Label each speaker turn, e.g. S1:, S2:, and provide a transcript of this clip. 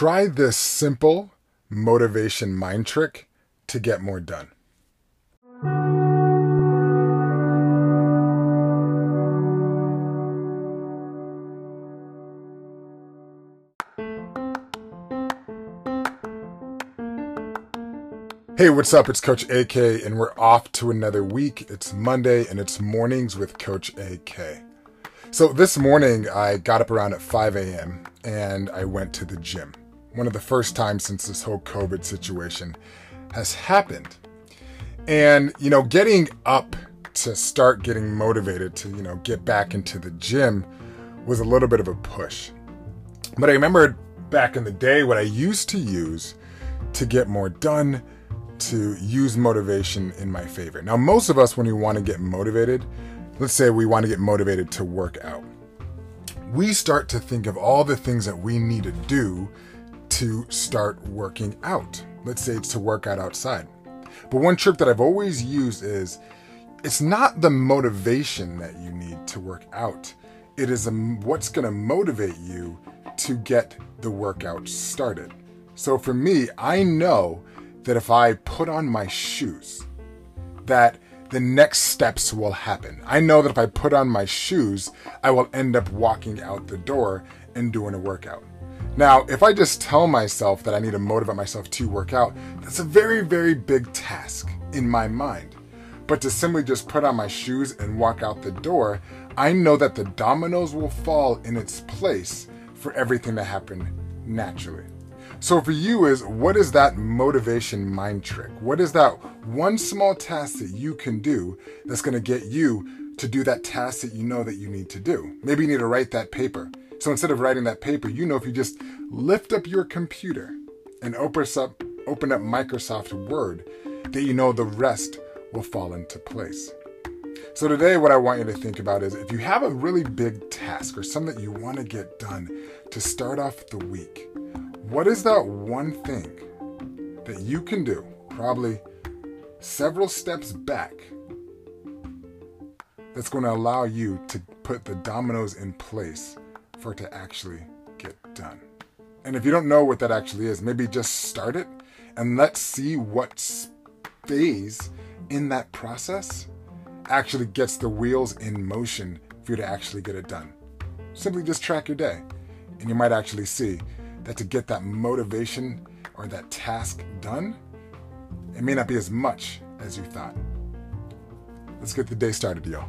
S1: Try this simple motivation mind trick to get more done. Hey, what's up? It's Coach AK, and we're off to another week. It's Monday, and it's mornings with Coach AK. So, this morning I got up around at 5 a.m. and I went to the gym. One of the first times since this whole COVID situation has happened. And, you know, getting up to start getting motivated to, you know, get back into the gym was a little bit of a push. But I remember back in the day what I used to use to get more done to use motivation in my favor. Now, most of us, when we want to get motivated, let's say we want to get motivated to work out, we start to think of all the things that we need to do to start working out. Let's say it's to work out outside. But one trick that I've always used is it's not the motivation that you need to work out. It is a, what's going to motivate you to get the workout started. So for me, I know that if I put on my shoes, that the next steps will happen. I know that if I put on my shoes, I will end up walking out the door and doing a workout. Now, if I just tell myself that I need to motivate myself to work out, that's a very, very big task in my mind. But to simply just put on my shoes and walk out the door, I know that the dominoes will fall in its place for everything to happen naturally. So for you is what is that motivation mind trick? What is that one small task that you can do that's going to get you to do that task that you know that you need to do? Maybe you need to write that paper. So instead of writing that paper, you know if you just lift up your computer and open up open up Microsoft Word, that you know the rest will fall into place. So today what I want you to think about is if you have a really big task or something that you want to get done to start off the week, what is that one thing that you can do, probably several steps back, that's going to allow you to put the dominoes in place for it to actually get done? And if you don't know what that actually is, maybe just start it and let's see what phase in that process actually gets the wheels in motion for you to actually get it done. Simply just track your day, and you might actually see that to get that motivation or that task done, it may not be as much as you thought. Let's get the day started, y'all.